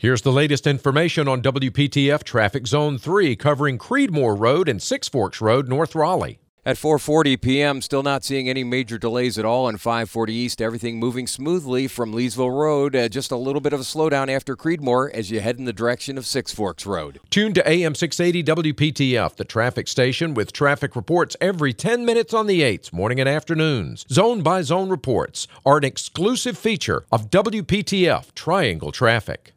Here's the latest information on WPTF Traffic Zone 3 covering Creedmoor Road and Six Forks Road, North Raleigh. At 4:40 p.m., still not seeing any major delays at all on 540 East. Everything moving smoothly from Leesville Road. Uh, just a little bit of a slowdown after Creedmoor as you head in the direction of Six Forks Road. Tune to AM 680 WPTF, the traffic station with traffic reports every 10 minutes on the 8s, morning and afternoons. Zone by zone reports are an exclusive feature of WPTF Triangle Traffic.